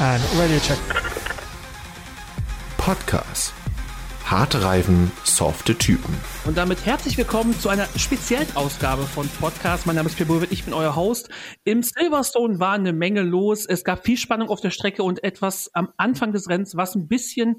And radio check. Podcast. Harte Reifen, softe Typen. Und damit herzlich willkommen zu einer speziellen Ausgabe von Podcast. Mein Name ist Pierre Burwitt, ich bin euer Host. Im Silverstone war eine Menge los. Es gab viel Spannung auf der Strecke und etwas am Anfang des Rennens, was ein bisschen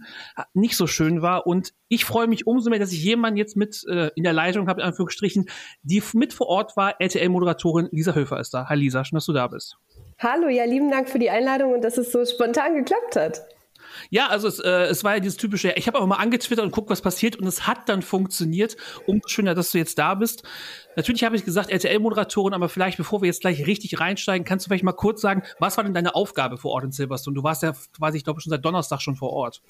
nicht so schön war. Und ich freue mich umso mehr, dass ich jemanden jetzt mit äh, in der Leitung habe, in Anführungsstrichen, die mit vor Ort war. RTL-Moderatorin Lisa Höfer ist da. Hi Lisa, schön, dass du da bist. Hallo, ja, lieben Dank für die Einladung und dass es so spontan geklappt hat. Ja, also es, äh, es war ja dieses typische, ich habe auch mal angetwittert und guckt, was passiert und es hat dann funktioniert. Umso schöner, dass du jetzt da bist. Natürlich habe ich gesagt, RTL-Moderatorin, aber vielleicht, bevor wir jetzt gleich richtig reinsteigen, kannst du vielleicht mal kurz sagen, was war denn deine Aufgabe vor Ort in Silverstone? Du warst ja quasi, ich glaube, schon seit Donnerstag schon vor Ort.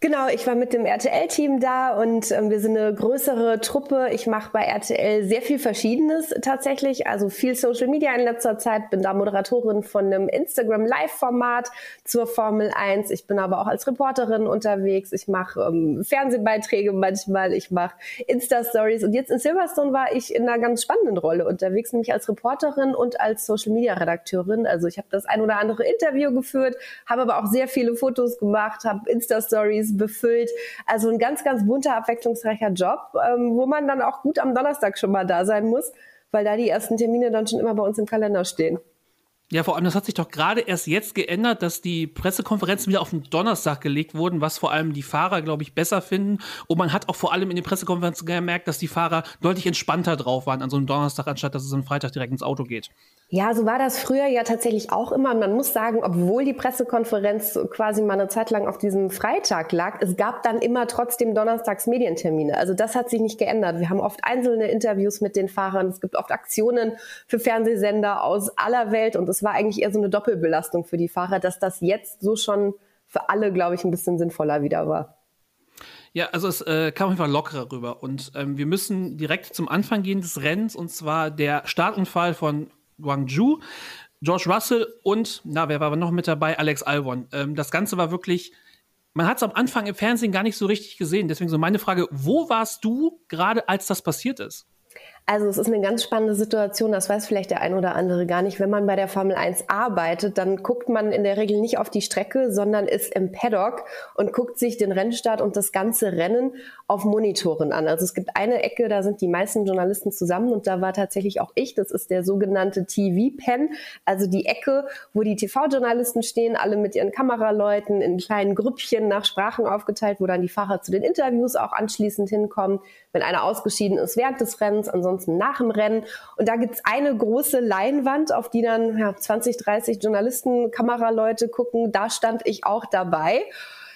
Genau, ich war mit dem RTL-Team da und ähm, wir sind eine größere Truppe. Ich mache bei RTL sehr viel Verschiedenes tatsächlich, also viel Social Media in letzter Zeit. Bin da Moderatorin von einem Instagram Live-Format zur Formel 1. Ich bin aber auch als Reporterin unterwegs. Ich mache ähm, Fernsehbeiträge manchmal, ich mache Insta-Stories und jetzt in Silverstone war ich in einer ganz spannenden Rolle unterwegs, nämlich als Reporterin und als Social Media Redakteurin. Also ich habe das ein oder andere Interview geführt, habe aber auch sehr viele Fotos gemacht, habe Insta-Stories Stories befüllt. Also ein ganz, ganz bunter, abwechslungsreicher Job, ähm, wo man dann auch gut am Donnerstag schon mal da sein muss, weil da die ersten Termine dann schon immer bei uns im Kalender stehen. Ja, vor allem, das hat sich doch gerade erst jetzt geändert, dass die Pressekonferenzen wieder auf den Donnerstag gelegt wurden, was vor allem die Fahrer, glaube ich, besser finden. Und man hat auch vor allem in den Pressekonferenzen gemerkt, dass die Fahrer deutlich entspannter drauf waren an so einem Donnerstag, anstatt dass es am Freitag direkt ins Auto geht. Ja, so war das früher ja tatsächlich auch immer. Man muss sagen, obwohl die Pressekonferenz quasi mal eine Zeit lang auf diesem Freitag lag, es gab dann immer trotzdem donnerstags Medientermine. Also das hat sich nicht geändert. Wir haben oft einzelne Interviews mit den Fahrern. Es gibt oft Aktionen für Fernsehsender aus aller Welt. Und es war eigentlich eher so eine Doppelbelastung für die Fahrer, dass das jetzt so schon für alle, glaube ich, ein bisschen sinnvoller wieder war. Ja, also es äh, kam einfach lockerer rüber. Und ähm, wir müssen direkt zum Anfang gehen des Rennens, und zwar der Startunfall von Guangzhou, George Russell und, na, wer war noch mit dabei? Alex Albon. Ähm, das Ganze war wirklich, man hat es am Anfang im Fernsehen gar nicht so richtig gesehen. Deswegen so meine Frage, wo warst du gerade, als das passiert ist? Also es ist eine ganz spannende Situation, das weiß vielleicht der ein oder andere gar nicht. Wenn man bei der Formel 1 arbeitet, dann guckt man in der Regel nicht auf die Strecke, sondern ist im Paddock und guckt sich den Rennstart und das ganze Rennen auf Monitoren an. Also es gibt eine Ecke, da sind die meisten Journalisten zusammen und da war tatsächlich auch ich. Das ist der sogenannte TV-Pen, also die Ecke, wo die TV-Journalisten stehen, alle mit ihren Kameraleuten in kleinen Grüppchen nach Sprachen aufgeteilt, wo dann die Fahrer zu den Interviews auch anschließend hinkommen, wenn einer ausgeschieden ist während des Rennens, ansonsten nach dem Rennen. Und da gibt's eine große Leinwand, auf die dann ja, 20, 30 Journalisten, Kameraleute gucken. Da stand ich auch dabei.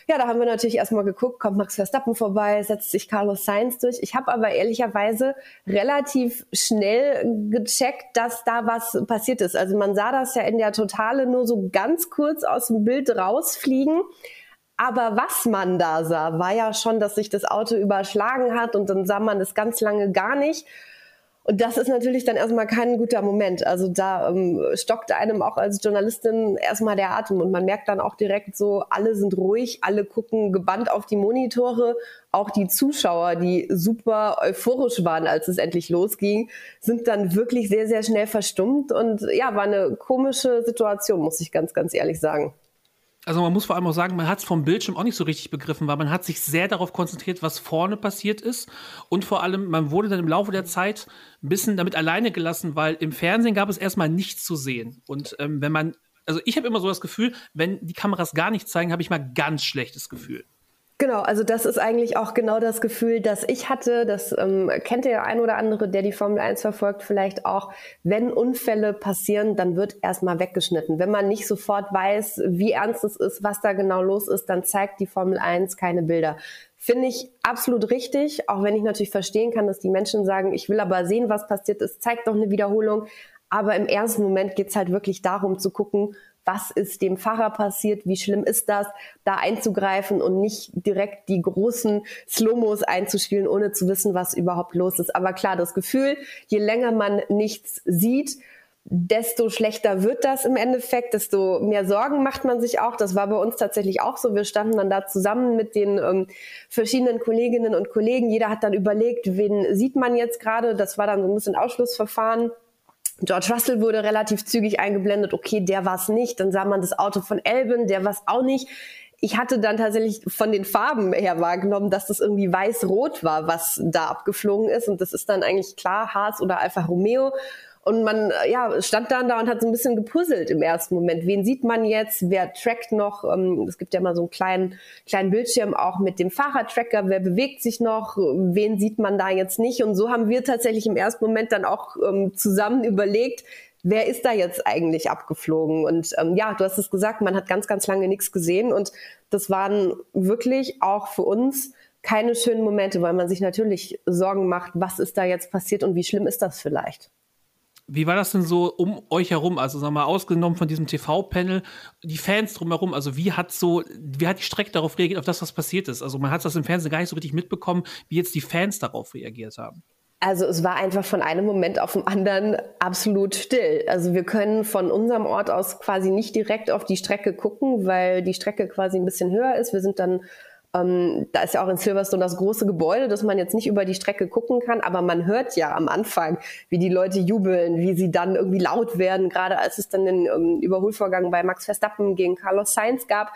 Ja, da haben wir natürlich erstmal geguckt, kommt Max Verstappen vorbei, setzt sich Carlos Sainz durch. Ich habe aber ehrlicherweise relativ schnell gecheckt, dass da was passiert ist. Also man sah das ja in der Totale nur so ganz kurz aus dem Bild rausfliegen. Aber was man da sah, war ja schon, dass sich das Auto überschlagen hat und dann sah man es ganz lange gar nicht. Und das ist natürlich dann erstmal kein guter Moment. Also da ähm, stockt einem auch als Journalistin erstmal der Atem und man merkt dann auch direkt so, alle sind ruhig, alle gucken gebannt auf die Monitore. Auch die Zuschauer, die super euphorisch waren, als es endlich losging, sind dann wirklich sehr, sehr schnell verstummt. Und ja, war eine komische Situation, muss ich ganz, ganz ehrlich sagen. Also man muss vor allem auch sagen, man hat es vom Bildschirm auch nicht so richtig begriffen, weil man hat sich sehr darauf konzentriert, was vorne passiert ist. Und vor allem, man wurde dann im Laufe der Zeit ein bisschen damit alleine gelassen, weil im Fernsehen gab es erstmal nichts zu sehen. Und ähm, wenn man, also ich habe immer so das Gefühl, wenn die Kameras gar nichts zeigen, habe ich mal ganz schlechtes Gefühl. Genau, also das ist eigentlich auch genau das Gefühl, das ich hatte. Das ähm, kennt der ein oder andere, der die Formel 1 verfolgt, vielleicht auch. Wenn Unfälle passieren, dann wird erstmal weggeschnitten. Wenn man nicht sofort weiß, wie ernst es ist, was da genau los ist, dann zeigt die Formel 1 keine Bilder. Finde ich absolut richtig, auch wenn ich natürlich verstehen kann, dass die Menschen sagen, ich will aber sehen, was passiert ist, zeigt doch eine Wiederholung. Aber im ersten Moment geht es halt wirklich darum zu gucken, was ist dem Fahrer passiert, wie schlimm ist das, da einzugreifen und nicht direkt die großen Slomos einzuspielen, ohne zu wissen, was überhaupt los ist. Aber klar, das Gefühl, je länger man nichts sieht, desto schlechter wird das im Endeffekt, desto mehr Sorgen macht man sich auch. Das war bei uns tatsächlich auch so. Wir standen dann da zusammen mit den ähm, verschiedenen Kolleginnen und Kollegen. Jeder hat dann überlegt, wen sieht man jetzt gerade. Das war dann so ein bisschen Ausschlussverfahren George Russell wurde relativ zügig eingeblendet, okay, der war es nicht. Dann sah man das Auto von Elben, der war es auch nicht. Ich hatte dann tatsächlich von den Farben her wahrgenommen, dass das irgendwie weiß-rot war, was da abgeflogen ist. Und das ist dann eigentlich klar Haas oder Alfa Romeo. Und man ja, stand dann da und hat so ein bisschen gepuzzelt im ersten Moment. Wen sieht man jetzt? Wer trackt noch? Ähm, es gibt ja mal so einen kleinen, kleinen Bildschirm auch mit dem Fahrradtracker. Wer bewegt sich noch? Wen sieht man da jetzt nicht? Und so haben wir tatsächlich im ersten Moment dann auch ähm, zusammen überlegt, wer ist da jetzt eigentlich abgeflogen? Und ähm, ja, du hast es gesagt, man hat ganz, ganz lange nichts gesehen. Und das waren wirklich auch für uns keine schönen Momente, weil man sich natürlich Sorgen macht, was ist da jetzt passiert und wie schlimm ist das vielleicht? Wie war das denn so um euch herum? Also wir mal ausgenommen von diesem TV-Panel, die Fans drumherum. Also wie hat so, wie hat die Strecke darauf reagiert, auf das, was passiert ist? Also man hat das im Fernsehen gar nicht so richtig mitbekommen, wie jetzt die Fans darauf reagiert haben. Also es war einfach von einem Moment auf den anderen absolut still. Also wir können von unserem Ort aus quasi nicht direkt auf die Strecke gucken, weil die Strecke quasi ein bisschen höher ist. Wir sind dann ähm, da ist ja auch in Silverstone das große Gebäude, dass man jetzt nicht über die Strecke gucken kann, aber man hört ja am Anfang, wie die Leute jubeln, wie sie dann irgendwie laut werden, gerade als es dann den ähm, Überholvorgang bei Max Verstappen gegen Carlos Sainz gab.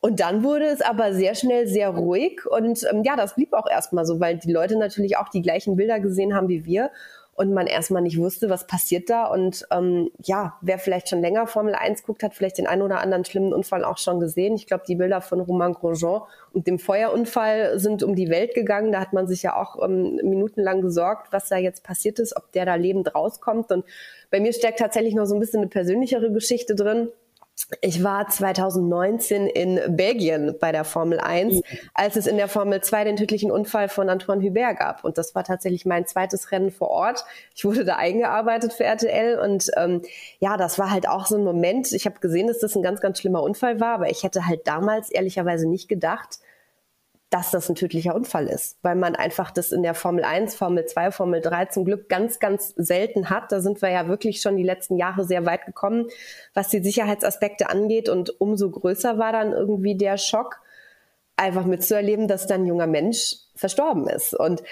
Und dann wurde es aber sehr schnell sehr ruhig und ähm, ja, das blieb auch erstmal so, weil die Leute natürlich auch die gleichen Bilder gesehen haben wie wir und man erstmal nicht wusste, was passiert da. Und ähm, ja, wer vielleicht schon länger Formel 1 guckt, hat vielleicht den einen oder anderen schlimmen Unfall auch schon gesehen. Ich glaube, die Bilder von Romain Grosjean und dem Feuerunfall sind um die Welt gegangen. Da hat man sich ja auch ähm, minutenlang gesorgt, was da jetzt passiert ist, ob der da lebend rauskommt. Und bei mir steckt tatsächlich noch so ein bisschen eine persönlichere Geschichte drin. Ich war 2019 in Belgien bei der Formel 1, mhm. als es in der Formel 2 den tödlichen Unfall von Antoine Hubert gab. Und das war tatsächlich mein zweites Rennen vor Ort. Ich wurde da eingearbeitet für RTL und ähm, ja, das war halt auch so ein Moment. Ich habe gesehen, dass das ein ganz, ganz schlimmer Unfall war, aber ich hätte halt damals ehrlicherweise nicht gedacht, dass das ein tödlicher Unfall ist, weil man einfach das in der Formel 1, Formel 2, Formel 3 zum Glück ganz, ganz selten hat. Da sind wir ja wirklich schon die letzten Jahre sehr weit gekommen, was die Sicherheitsaspekte angeht. Und umso größer war dann irgendwie der Schock, einfach mitzuerleben, dass dann ein junger Mensch verstorben ist. Und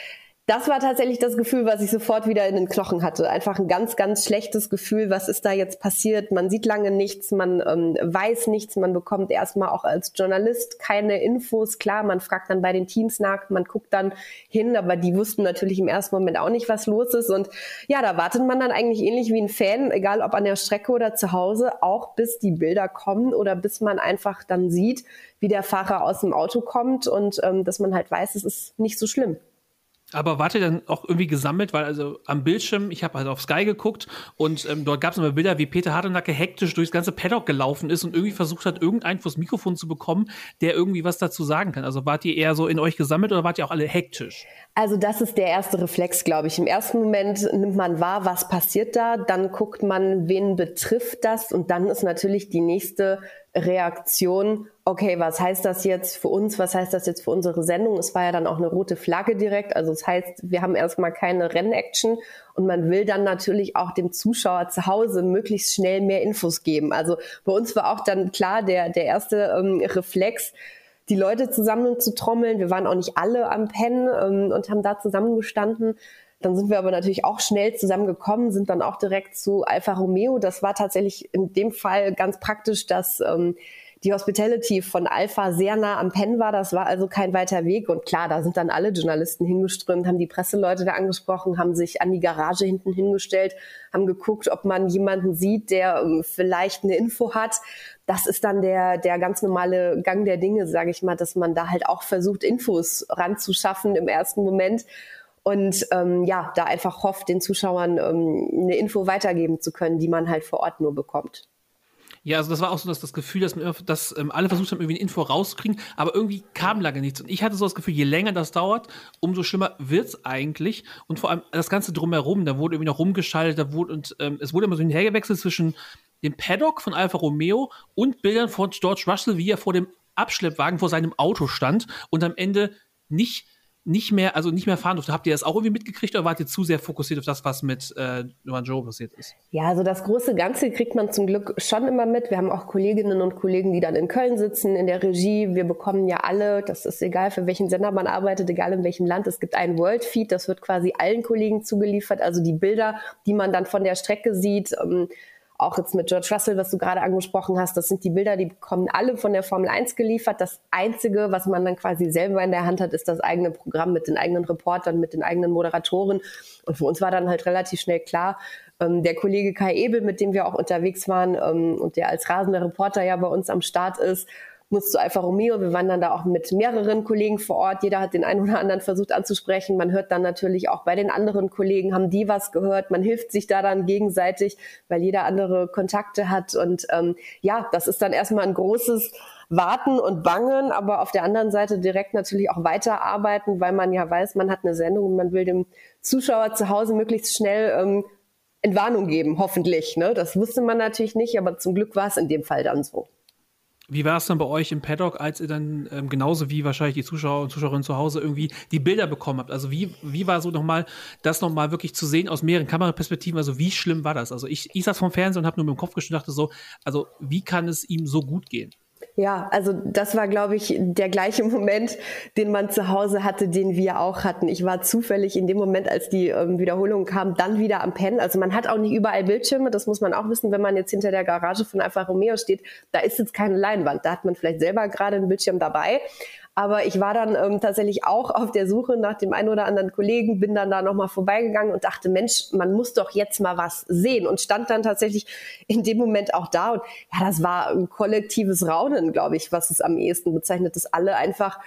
das war tatsächlich das Gefühl, was ich sofort wieder in den Knochen hatte. Einfach ein ganz, ganz schlechtes Gefühl. Was ist da jetzt passiert? Man sieht lange nichts, man ähm, weiß nichts, man bekommt erstmal auch als Journalist keine Infos. Klar, man fragt dann bei den Teams nach, man guckt dann hin, aber die wussten natürlich im ersten Moment auch nicht, was los ist. Und ja, da wartet man dann eigentlich ähnlich wie ein Fan, egal ob an der Strecke oder zu Hause, auch bis die Bilder kommen oder bis man einfach dann sieht, wie der Fahrer aus dem Auto kommt und ähm, dass man halt weiß, es ist nicht so schlimm. Aber wart ihr dann auch irgendwie gesammelt, weil also am Bildschirm, ich habe halt auf Sky geguckt und ähm, dort gab es immer Bilder, wie Peter Hardenacke hektisch durchs ganze Paddock gelaufen ist und irgendwie versucht hat, irgendeinen fürs Mikrofon zu bekommen, der irgendwie was dazu sagen kann. Also wart ihr eher so in euch gesammelt oder wart ihr auch alle hektisch? Also das ist der erste Reflex, glaube ich. Im ersten Moment nimmt man wahr, was passiert da, dann guckt man, wen betrifft das und dann ist natürlich die nächste Reaktion, okay, was heißt das jetzt für uns, was heißt das jetzt für unsere Sendung? Es war ja dann auch eine rote Flagge direkt, also das heißt, wir haben erstmal keine Rennaction und man will dann natürlich auch dem Zuschauer zu Hause möglichst schnell mehr Infos geben. Also bei uns war auch dann klar der, der erste ähm, Reflex, die Leute zusammen zu trommeln. Wir waren auch nicht alle am Pen ähm, und haben da zusammengestanden. Dann sind wir aber natürlich auch schnell zusammengekommen, sind dann auch direkt zu Alfa Romeo. Das war tatsächlich in dem Fall ganz praktisch, dass ähm, die Hospitality von Alpha sehr nah am Pen war. Das war also kein weiter Weg. Und klar, da sind dann alle Journalisten hingeströmt, haben die Presseleute da angesprochen, haben sich an die Garage hinten hingestellt, haben geguckt, ob man jemanden sieht, der ähm, vielleicht eine Info hat. Das ist dann der, der ganz normale Gang der Dinge, sage ich mal, dass man da halt auch versucht, Infos ranzuschaffen im ersten Moment und ähm, ja, da einfach hofft, den Zuschauern ähm, eine Info weitergeben zu können, die man halt vor Ort nur bekommt. Ja, also das war auch so dass das Gefühl, dass, dass ähm, alle versucht haben, irgendwie eine Info rauszukriegen, aber irgendwie kam lange nichts. Und ich hatte so das Gefühl, je länger das dauert, umso schlimmer wird's eigentlich. Und vor allem das Ganze drumherum, da wurde irgendwie noch rumgeschaltet, da wurde und ähm, es wurde immer so hinhergewechselt zwischen dem Paddock von Alfa Romeo und Bildern von George Russell, wie er vor dem Abschleppwagen vor seinem Auto stand und am Ende nicht nicht mehr, also nicht mehr fahren durfte. Habt ihr das auch irgendwie mitgekriegt oder wart ihr zu sehr fokussiert auf das, was mit äh, Joe passiert ist? Ja, also das große Ganze kriegt man zum Glück schon immer mit. Wir haben auch Kolleginnen und Kollegen, die dann in Köln sitzen, in der Regie. Wir bekommen ja alle, das ist egal, für welchen Sender man arbeitet, egal in welchem Land. Es gibt einen World Feed, das wird quasi allen Kollegen zugeliefert. Also die Bilder, die man dann von der Strecke sieht, ähm, auch jetzt mit George Russell, was du gerade angesprochen hast, das sind die Bilder, die bekommen alle von der Formel 1 geliefert. Das Einzige, was man dann quasi selber in der Hand hat, ist das eigene Programm mit den eigenen Reportern, mit den eigenen Moderatoren. Und für uns war dann halt relativ schnell klar, ähm, der Kollege Kai Ebel, mit dem wir auch unterwegs waren ähm, und der als rasender Reporter ja bei uns am Start ist, muss zu Alfa Romeo. Wir waren dann da auch mit mehreren Kollegen vor Ort. Jeder hat den einen oder anderen versucht anzusprechen. Man hört dann natürlich auch bei den anderen Kollegen, haben die was gehört. Man hilft sich da dann gegenseitig, weil jeder andere Kontakte hat. Und ähm, ja, das ist dann erstmal ein großes Warten und Bangen, aber auf der anderen Seite direkt natürlich auch weiterarbeiten, weil man ja weiß, man hat eine Sendung und man will dem Zuschauer zu Hause möglichst schnell ähm, Entwarnung geben, hoffentlich. Ne? Das wusste man natürlich nicht, aber zum Glück war es in dem Fall dann so. Wie war es dann bei euch im Paddock, als ihr dann ähm, genauso wie wahrscheinlich die Zuschauer und Zuschauerinnen zu Hause irgendwie die Bilder bekommen habt? Also wie, wie war so nochmal, das nochmal wirklich zu sehen aus mehreren Kameraperspektiven? Also wie schlimm war das? Also ich, ich saß vom Fernsehen und habe nur mit dem Kopf geschüttelt und dachte so, also wie kann es ihm so gut gehen? Ja, also das war, glaube ich, der gleiche Moment, den man zu Hause hatte, den wir auch hatten. Ich war zufällig in dem Moment, als die ähm, Wiederholung kam, dann wieder am Pennen. Also man hat auch nicht überall Bildschirme, das muss man auch wissen, wenn man jetzt hinter der Garage von Alfa Romeo steht. Da ist jetzt keine Leinwand, da hat man vielleicht selber gerade einen Bildschirm dabei. Aber ich war dann ähm, tatsächlich auch auf der Suche nach dem einen oder anderen Kollegen, bin dann da nochmal vorbeigegangen und dachte, Mensch, man muss doch jetzt mal was sehen und stand dann tatsächlich in dem Moment auch da. Und ja, das war ein kollektives Raunen, glaube ich, was es am ehesten bezeichnet, dass alle einfach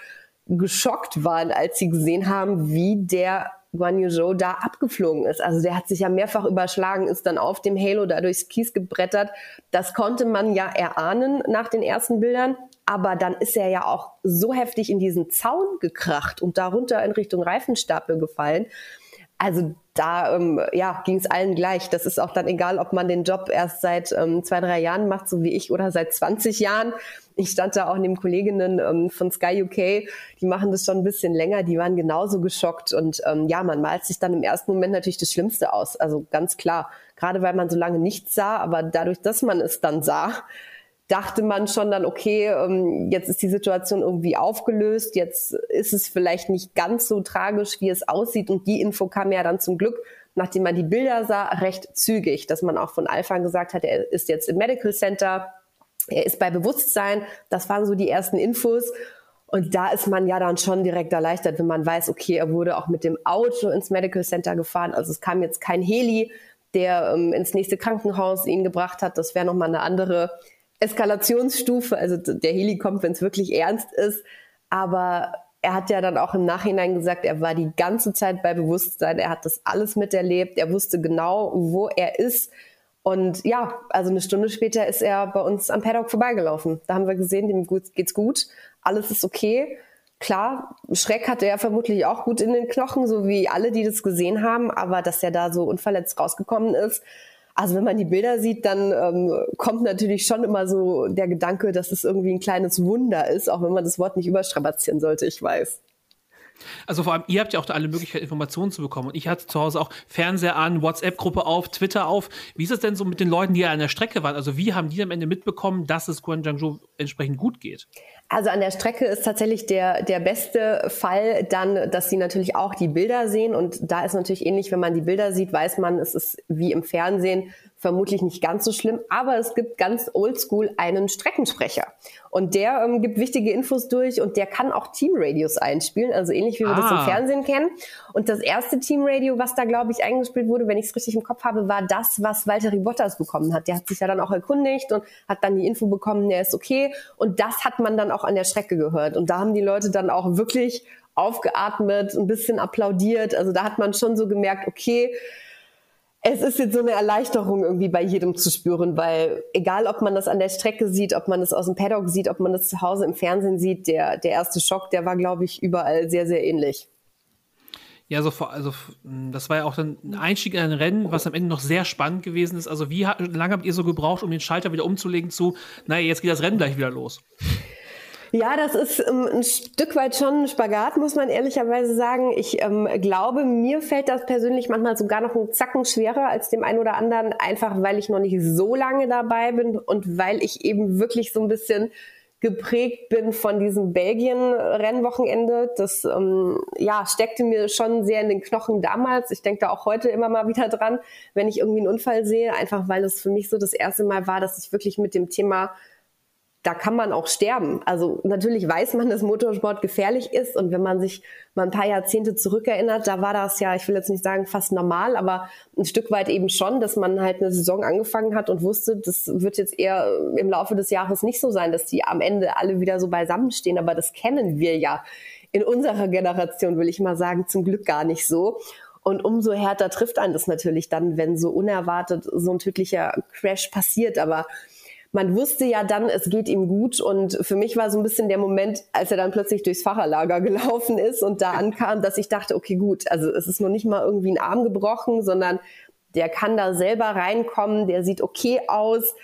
geschockt waren, als sie gesehen haben, wie der Guan Yu Zhou da abgeflogen ist. Also der hat sich ja mehrfach überschlagen, ist dann auf dem Halo da durchs Kies gebrettert. Das konnte man ja erahnen nach den ersten Bildern. Aber dann ist er ja auch so heftig in diesen Zaun gekracht und darunter in Richtung Reifenstapel gefallen. Also da ähm, ja, ging es allen gleich. Das ist auch dann egal, ob man den Job erst seit ähm, zwei, drei Jahren macht, so wie ich, oder seit 20 Jahren. Ich stand da auch neben Kolleginnen ähm, von Sky UK, die machen das schon ein bisschen länger, die waren genauso geschockt. Und ähm, ja, man malt sich dann im ersten Moment natürlich das Schlimmste aus. Also ganz klar, gerade weil man so lange nichts sah, aber dadurch, dass man es dann sah, dachte man schon dann, okay, ähm, jetzt ist die Situation irgendwie aufgelöst, jetzt ist es vielleicht nicht ganz so tragisch, wie es aussieht. Und die Info kam ja dann zum Glück, nachdem man die Bilder sah, recht zügig, dass man auch von Alpha gesagt hat, er ist jetzt im Medical Center, er ist bei Bewusstsein. Das waren so die ersten Infos. Und da ist man ja dann schon direkt erleichtert, wenn man weiß, okay, er wurde auch mit dem Auto ins Medical Center gefahren. Also es kam jetzt kein Heli, der ähm, ins nächste Krankenhaus ihn gebracht hat. Das wäre nochmal eine andere Eskalationsstufe, also der Heli kommt, wenn es wirklich ernst ist. Aber er hat ja dann auch im Nachhinein gesagt, er war die ganze Zeit bei Bewusstsein, er hat das alles miterlebt, er wusste genau, wo er ist. Und ja, also eine Stunde später ist er bei uns am Paddock vorbeigelaufen. Da haben wir gesehen, dem geht's gut, alles ist okay. Klar, Schreck hatte er vermutlich auch gut in den Knochen, so wie alle, die das gesehen haben, aber dass er da so unverletzt rausgekommen ist, also wenn man die Bilder sieht, dann ähm, kommt natürlich schon immer so der Gedanke, dass es irgendwie ein kleines Wunder ist, auch wenn man das Wort nicht überstrapazieren sollte, ich weiß. Also vor allem, ihr habt ja auch da alle Möglichkeiten, Informationen zu bekommen. Und ich hatte zu Hause auch Fernseher an, WhatsApp-Gruppe auf, Twitter auf. Wie ist es denn so mit den Leuten, die ja an der Strecke waren? Also wie haben die am Ende mitbekommen, dass es Guan Zhangzhou entsprechend gut geht? Also an der Strecke ist tatsächlich der, der beste Fall dann, dass sie natürlich auch die Bilder sehen. Und da ist natürlich ähnlich, wenn man die Bilder sieht, weiß man, es ist wie im Fernsehen vermutlich nicht ganz so schlimm, aber es gibt ganz oldschool einen Streckensprecher. Und der ähm, gibt wichtige Infos durch und der kann auch Teamradios einspielen, also ähnlich wie wir ah. das im ah. Fernsehen kennen. Und das erste Teamradio, was da, glaube ich, eingespielt wurde, wenn ich es richtig im Kopf habe, war das, was Walter Bottas bekommen hat. Der hat sich ja dann auch erkundigt und hat dann die Info bekommen, der ist okay. Und das hat man dann auch an der Strecke gehört. Und da haben die Leute dann auch wirklich aufgeatmet, ein bisschen applaudiert. Also da hat man schon so gemerkt, okay, es ist jetzt so eine Erleichterung irgendwie bei jedem zu spüren, weil egal, ob man das an der Strecke sieht, ob man das aus dem Paddock sieht, ob man das zu Hause im Fernsehen sieht, der, der erste Schock, der war, glaube ich, überall sehr, sehr ähnlich. Ja, so, also das war ja auch dann ein Einstieg in ein Rennen, was am Ende noch sehr spannend gewesen ist. Also wie lange habt ihr so gebraucht, um den Schalter wieder umzulegen zu, naja, jetzt geht das Rennen gleich wieder los? Ja, das ist ähm, ein Stück weit schon ein Spagat, muss man ehrlicherweise sagen. Ich ähm, glaube, mir fällt das persönlich manchmal sogar noch einen Zacken schwerer als dem einen oder anderen, einfach weil ich noch nicht so lange dabei bin und weil ich eben wirklich so ein bisschen geprägt bin von diesem Belgien-Rennwochenende. Das ähm, ja, steckte mir schon sehr in den Knochen damals. Ich denke da auch heute immer mal wieder dran, wenn ich irgendwie einen Unfall sehe, einfach weil es für mich so das erste Mal war, dass ich wirklich mit dem Thema da kann man auch sterben. Also natürlich weiß man, dass Motorsport gefährlich ist und wenn man sich mal ein paar Jahrzehnte zurückerinnert, da war das ja, ich will jetzt nicht sagen fast normal, aber ein Stück weit eben schon, dass man halt eine Saison angefangen hat und wusste, das wird jetzt eher im Laufe des Jahres nicht so sein, dass die am Ende alle wieder so beisammenstehen, aber das kennen wir ja in unserer Generation, will ich mal sagen, zum Glück gar nicht so. Und umso härter trifft einen das natürlich dann, wenn so unerwartet so ein tödlicher Crash passiert. Aber man wusste ja dann, es geht ihm gut. Und für mich war so ein bisschen der Moment, als er dann plötzlich durchs Fahrerlager gelaufen ist und da ankam, dass ich dachte, okay, gut, also es ist noch nicht mal irgendwie ein Arm gebrochen, sondern der kann da selber reinkommen, der sieht okay aus.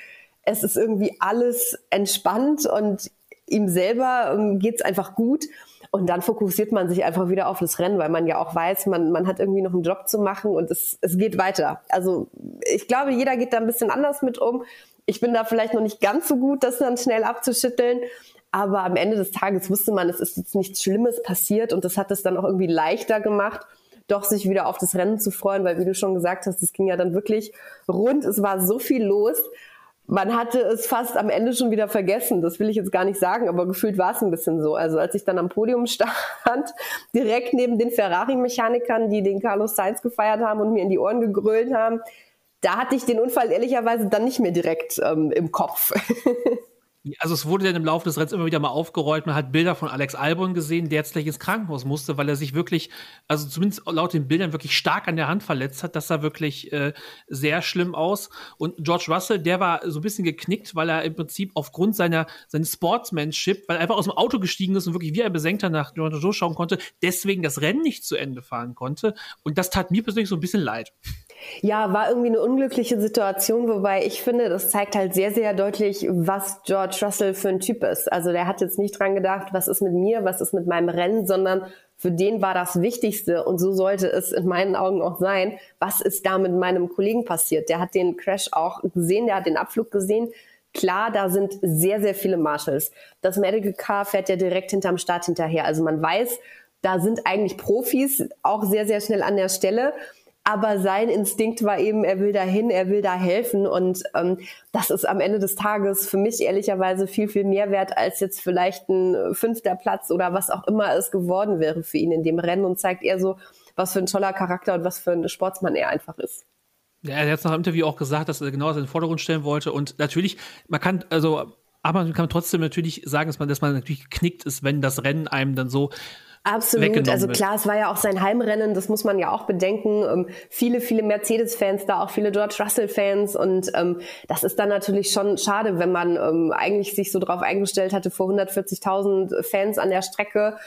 Es ist irgendwie alles entspannt und ihm selber ähm, geht's einfach gut. Und dann fokussiert man sich einfach wieder auf das Rennen, weil man ja auch weiß, man, man hat irgendwie noch einen Job zu machen und es, es geht weiter. Also ich glaube, jeder geht da ein bisschen anders mit um. Ich bin da vielleicht noch nicht ganz so gut, das dann schnell abzuschütteln. Aber am Ende des Tages wusste man, es ist jetzt nichts Schlimmes passiert und das hat es dann auch irgendwie leichter gemacht, doch sich wieder auf das Rennen zu freuen, weil wie du schon gesagt hast, es ging ja dann wirklich rund. Es war so viel los. Man hatte es fast am Ende schon wieder vergessen. Das will ich jetzt gar nicht sagen, aber gefühlt war es ein bisschen so. Also als ich dann am Podium stand, direkt neben den Ferrari-Mechanikern, die den Carlos Sainz gefeiert haben und mir in die Ohren gegrölt haben, da hatte ich den Unfall ehrlicherweise dann nicht mehr direkt ähm, im Kopf. Also es wurde dann im Laufe des Rennens immer wieder mal aufgerollt. Man hat Bilder von Alex Albon gesehen, der jetzt gleich ins Krankenhaus musste, weil er sich wirklich, also zumindest laut den Bildern, wirklich stark an der Hand verletzt hat. Das sah wirklich äh, sehr schlimm aus. Und George Russell, der war so ein bisschen geknickt, weil er im Prinzip aufgrund seiner seines Sportsmanship, weil er einfach aus dem Auto gestiegen ist und wirklich wie ein Besenkter nach Joe schauen konnte, deswegen das Rennen nicht zu Ende fahren konnte. Und das tat mir persönlich so ein bisschen leid. Ja, war irgendwie eine unglückliche Situation, wobei ich finde, das zeigt halt sehr, sehr deutlich, was George Russell für ein Typ ist. Also der hat jetzt nicht dran gedacht, was ist mit mir, was ist mit meinem Rennen, sondern für den war das Wichtigste und so sollte es in meinen Augen auch sein, was ist da mit meinem Kollegen passiert. Der hat den Crash auch gesehen, der hat den Abflug gesehen. Klar, da sind sehr, sehr viele Marshals. Das Medical Car fährt ja direkt hinterm Start hinterher. Also man weiß, da sind eigentlich Profis auch sehr, sehr schnell an der Stelle aber sein Instinkt war eben, er will dahin, er will da helfen und ähm, das ist am Ende des Tages für mich ehrlicherweise viel, viel mehr wert als jetzt vielleicht ein fünfter Platz oder was auch immer es geworden wäre für ihn in dem Rennen und zeigt eher so, was für ein toller Charakter und was für ein Sportsmann er einfach ist. Ja, er hat nach dem Interview auch gesagt, dass er genau das in den Vordergrund stellen wollte und natürlich, man kann, also aber man kann trotzdem natürlich sagen, dass man, dass man natürlich geknickt ist, wenn das Rennen einem dann so Absolut. Also klar, es war ja auch sein Heimrennen, das muss man ja auch bedenken. Ähm, viele, viele Mercedes-Fans da, auch viele George Russell-Fans. Und ähm, das ist dann natürlich schon schade, wenn man ähm, eigentlich sich so drauf eingestellt hatte, vor 140.000 Fans an der Strecke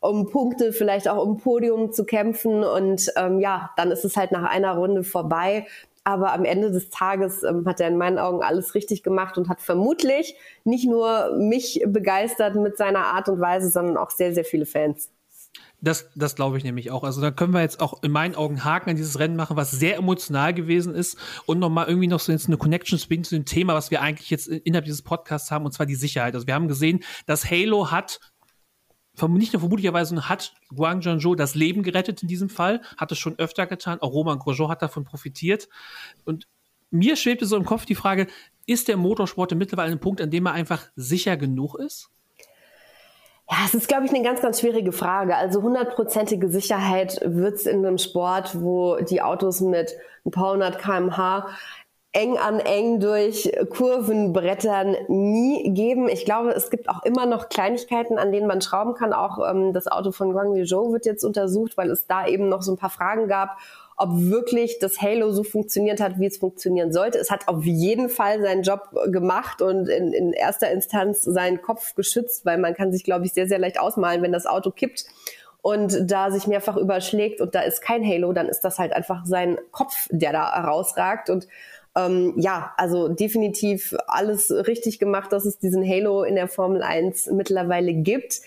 um Punkte, vielleicht auch um Podium zu kämpfen. Und ähm, ja, dann ist es halt nach einer Runde vorbei. Aber am Ende des Tages ähm, hat er in meinen Augen alles richtig gemacht und hat vermutlich nicht nur mich begeistert mit seiner Art und Weise, sondern auch sehr, sehr viele Fans. Das, das glaube ich nämlich auch. Also da können wir jetzt auch in meinen Augen Haken an dieses Rennen machen, was sehr emotional gewesen ist und nochmal irgendwie noch so jetzt eine Connection zu dem Thema, was wir eigentlich jetzt innerhalb dieses Podcasts haben, und zwar die Sicherheit. Also wir haben gesehen, dass Halo hat nicht nur vermutlicherweise hat Guang Zhangzhou das Leben gerettet in diesem Fall, hat es schon öfter getan, auch Roman Grosjean hat davon profitiert und mir schwebte so im Kopf die Frage, ist der Motorsport mittlerweile ein Punkt, an dem er einfach sicher genug ist? Ja, es ist, glaube ich, eine ganz, ganz schwierige Frage. Also hundertprozentige Sicherheit wird es in einem Sport, wo die Autos mit ein paar hundert kmh eng an eng durch Kurven brettern, nie geben. Ich glaube, es gibt auch immer noch Kleinigkeiten, an denen man schrauben kann. Auch ähm, das Auto von Guangyu Zhou wird jetzt untersucht, weil es da eben noch so ein paar Fragen gab, ob wirklich das Halo so funktioniert hat, wie es funktionieren sollte. Es hat auf jeden Fall seinen Job gemacht und in, in erster Instanz seinen Kopf geschützt, weil man kann sich, glaube ich, sehr, sehr leicht ausmalen, wenn das Auto kippt und da sich mehrfach überschlägt und da ist kein Halo, dann ist das halt einfach sein Kopf, der da herausragt und Ähm, ja, also definitiv alles richtig gemacht, dass es diesen Halo in der Formel 1 mittlerweile gibt.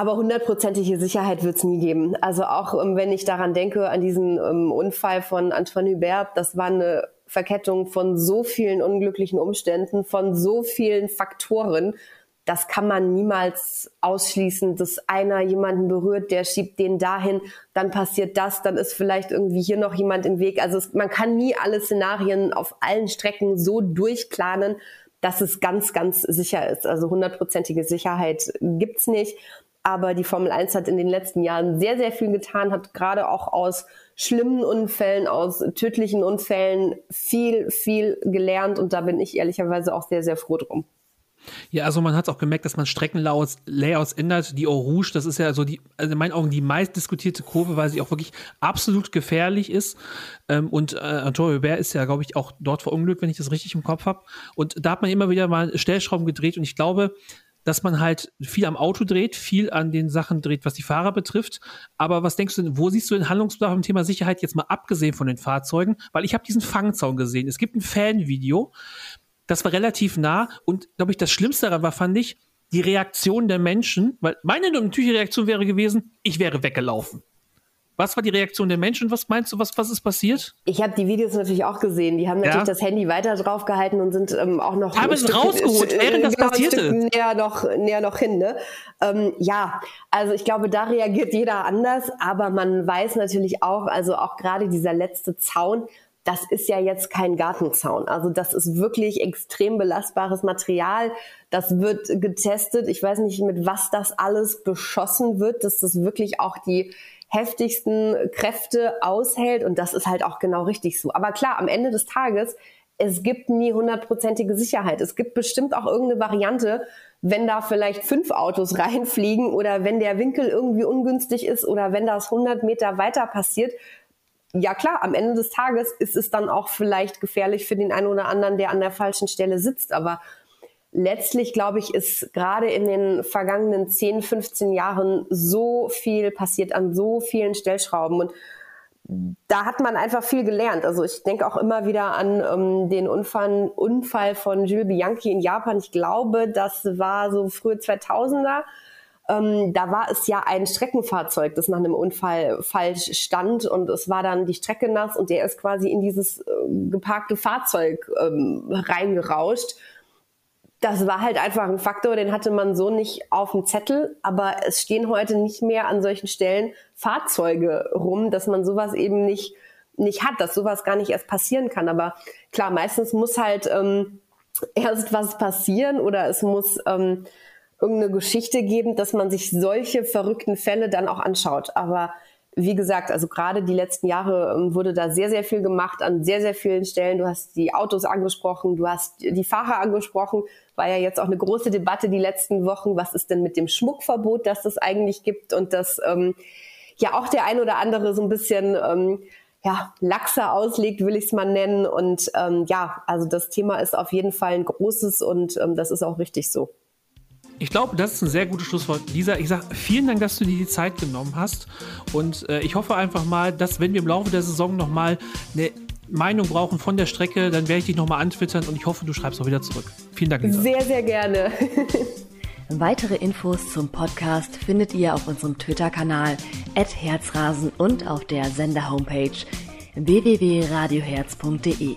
Aber hundertprozentige Sicherheit wird es nie geben. Also auch ähm, wenn ich daran denke, an diesen ähm, Unfall von Antoine Hubert, das war eine Verkettung von so vielen unglücklichen Umständen, von so vielen Faktoren. Das kann man niemals ausschließen, dass einer jemanden berührt, der schiebt den dahin, dann passiert das, dann ist vielleicht irgendwie hier noch jemand im Weg. Also es, man kann nie alle Szenarien auf allen Strecken so durchplanen, dass es ganz, ganz sicher ist. Also hundertprozentige Sicherheit gibt's nicht. Aber die Formel 1 hat in den letzten Jahren sehr, sehr viel getan, hat gerade auch aus schlimmen Unfällen, aus tödlichen Unfällen viel, viel gelernt. Und da bin ich ehrlicherweise auch sehr, sehr froh drum. Ja, also man hat auch gemerkt, dass man Streckenlayouts Layouts ändert. Die Eau Rouge, das ist ja so die, also in meinen Augen die meist diskutierte Kurve, weil sie auch wirklich absolut gefährlich ist. Ähm, und äh, Antonio Hubert ist ja, glaube ich, auch dort verunglückt, wenn ich das richtig im Kopf habe. Und da hat man immer wieder mal Stellschrauben gedreht. Und ich glaube, dass man halt viel am Auto dreht, viel an den Sachen dreht, was die Fahrer betrifft. Aber was denkst du, wo siehst du den Handlungsbedarf im Thema Sicherheit jetzt mal abgesehen von den Fahrzeugen? Weil ich habe diesen Fangzaun gesehen. Es gibt ein Fanvideo, das war relativ nah und glaube ich, das Schlimmste daran war, fand ich, die Reaktion der Menschen, weil meine natürliche Reaktion wäre gewesen, ich wäre weggelaufen. Was war die Reaktion der Menschen? Was meinst du, was, was ist passiert? Ich habe die Videos natürlich auch gesehen. Die haben natürlich ja. das Handy weiter draufgehalten und sind ähm, auch noch. Haben es rausgeholt, während das genau, passierte. Näher noch, näher noch hin, ne? Ähm, ja, also ich glaube, da reagiert jeder anders, aber man weiß natürlich auch, also auch gerade dieser letzte Zaun, das ist ja jetzt kein Gartenzaun. Also das ist wirklich extrem belastbares Material. Das wird getestet. Ich weiß nicht, mit was das alles beschossen wird, dass das wirklich auch die heftigsten Kräfte aushält. Und das ist halt auch genau richtig so. Aber klar, am Ende des Tages, es gibt nie hundertprozentige Sicherheit. Es gibt bestimmt auch irgendeine Variante, wenn da vielleicht fünf Autos reinfliegen oder wenn der Winkel irgendwie ungünstig ist oder wenn das 100 Meter weiter passiert. Ja klar, am Ende des Tages ist es dann auch vielleicht gefährlich für den einen oder anderen, der an der falschen Stelle sitzt. Aber letztlich, glaube ich, ist gerade in den vergangenen 10, 15 Jahren so viel passiert an so vielen Stellschrauben und da hat man einfach viel gelernt. Also ich denke auch immer wieder an ähm, den Unfall, Unfall von Jules Bianchi in Japan. Ich glaube, das war so frühe 2000er. Ähm, da war es ja ein Streckenfahrzeug, das nach einem Unfall falsch stand und es war dann die Strecke nass und der ist quasi in dieses äh, geparkte Fahrzeug ähm, reingerauscht das war halt einfach ein Faktor, den hatte man so nicht auf dem Zettel, aber es stehen heute nicht mehr an solchen Stellen Fahrzeuge rum, dass man sowas eben nicht, nicht hat, dass sowas gar nicht erst passieren kann. Aber klar, meistens muss halt ähm, erst was passieren oder es muss ähm, irgendeine Geschichte geben, dass man sich solche verrückten Fälle dann auch anschaut. Aber wie gesagt, also gerade die letzten Jahre ähm, wurde da sehr, sehr viel gemacht an sehr, sehr vielen Stellen. Du hast die Autos angesprochen, du hast die Fahrer angesprochen. War ja jetzt auch eine große Debatte die letzten Wochen. Was ist denn mit dem Schmuckverbot, das es eigentlich gibt und das ähm, ja auch der ein oder andere so ein bisschen ähm, ja, laxer auslegt, will ich es mal nennen. Und ähm, ja, also das Thema ist auf jeden Fall ein großes und ähm, das ist auch richtig so. Ich glaube, das ist ein sehr gutes Schlusswort. Lisa, ich sage vielen Dank, dass du dir die Zeit genommen hast. Und äh, ich hoffe einfach mal, dass wenn wir im Laufe der Saison nochmal eine Meinung brauchen von der Strecke, dann werde ich dich nochmal antwittern und ich hoffe, du schreibst auch wieder zurück. Vielen Dank. Lisa. Sehr, sehr gerne. Weitere Infos zum Podcast findet ihr auf unserem Twitter-Kanal @herzrasen und auf der Sender-Homepage www.radioherz.de.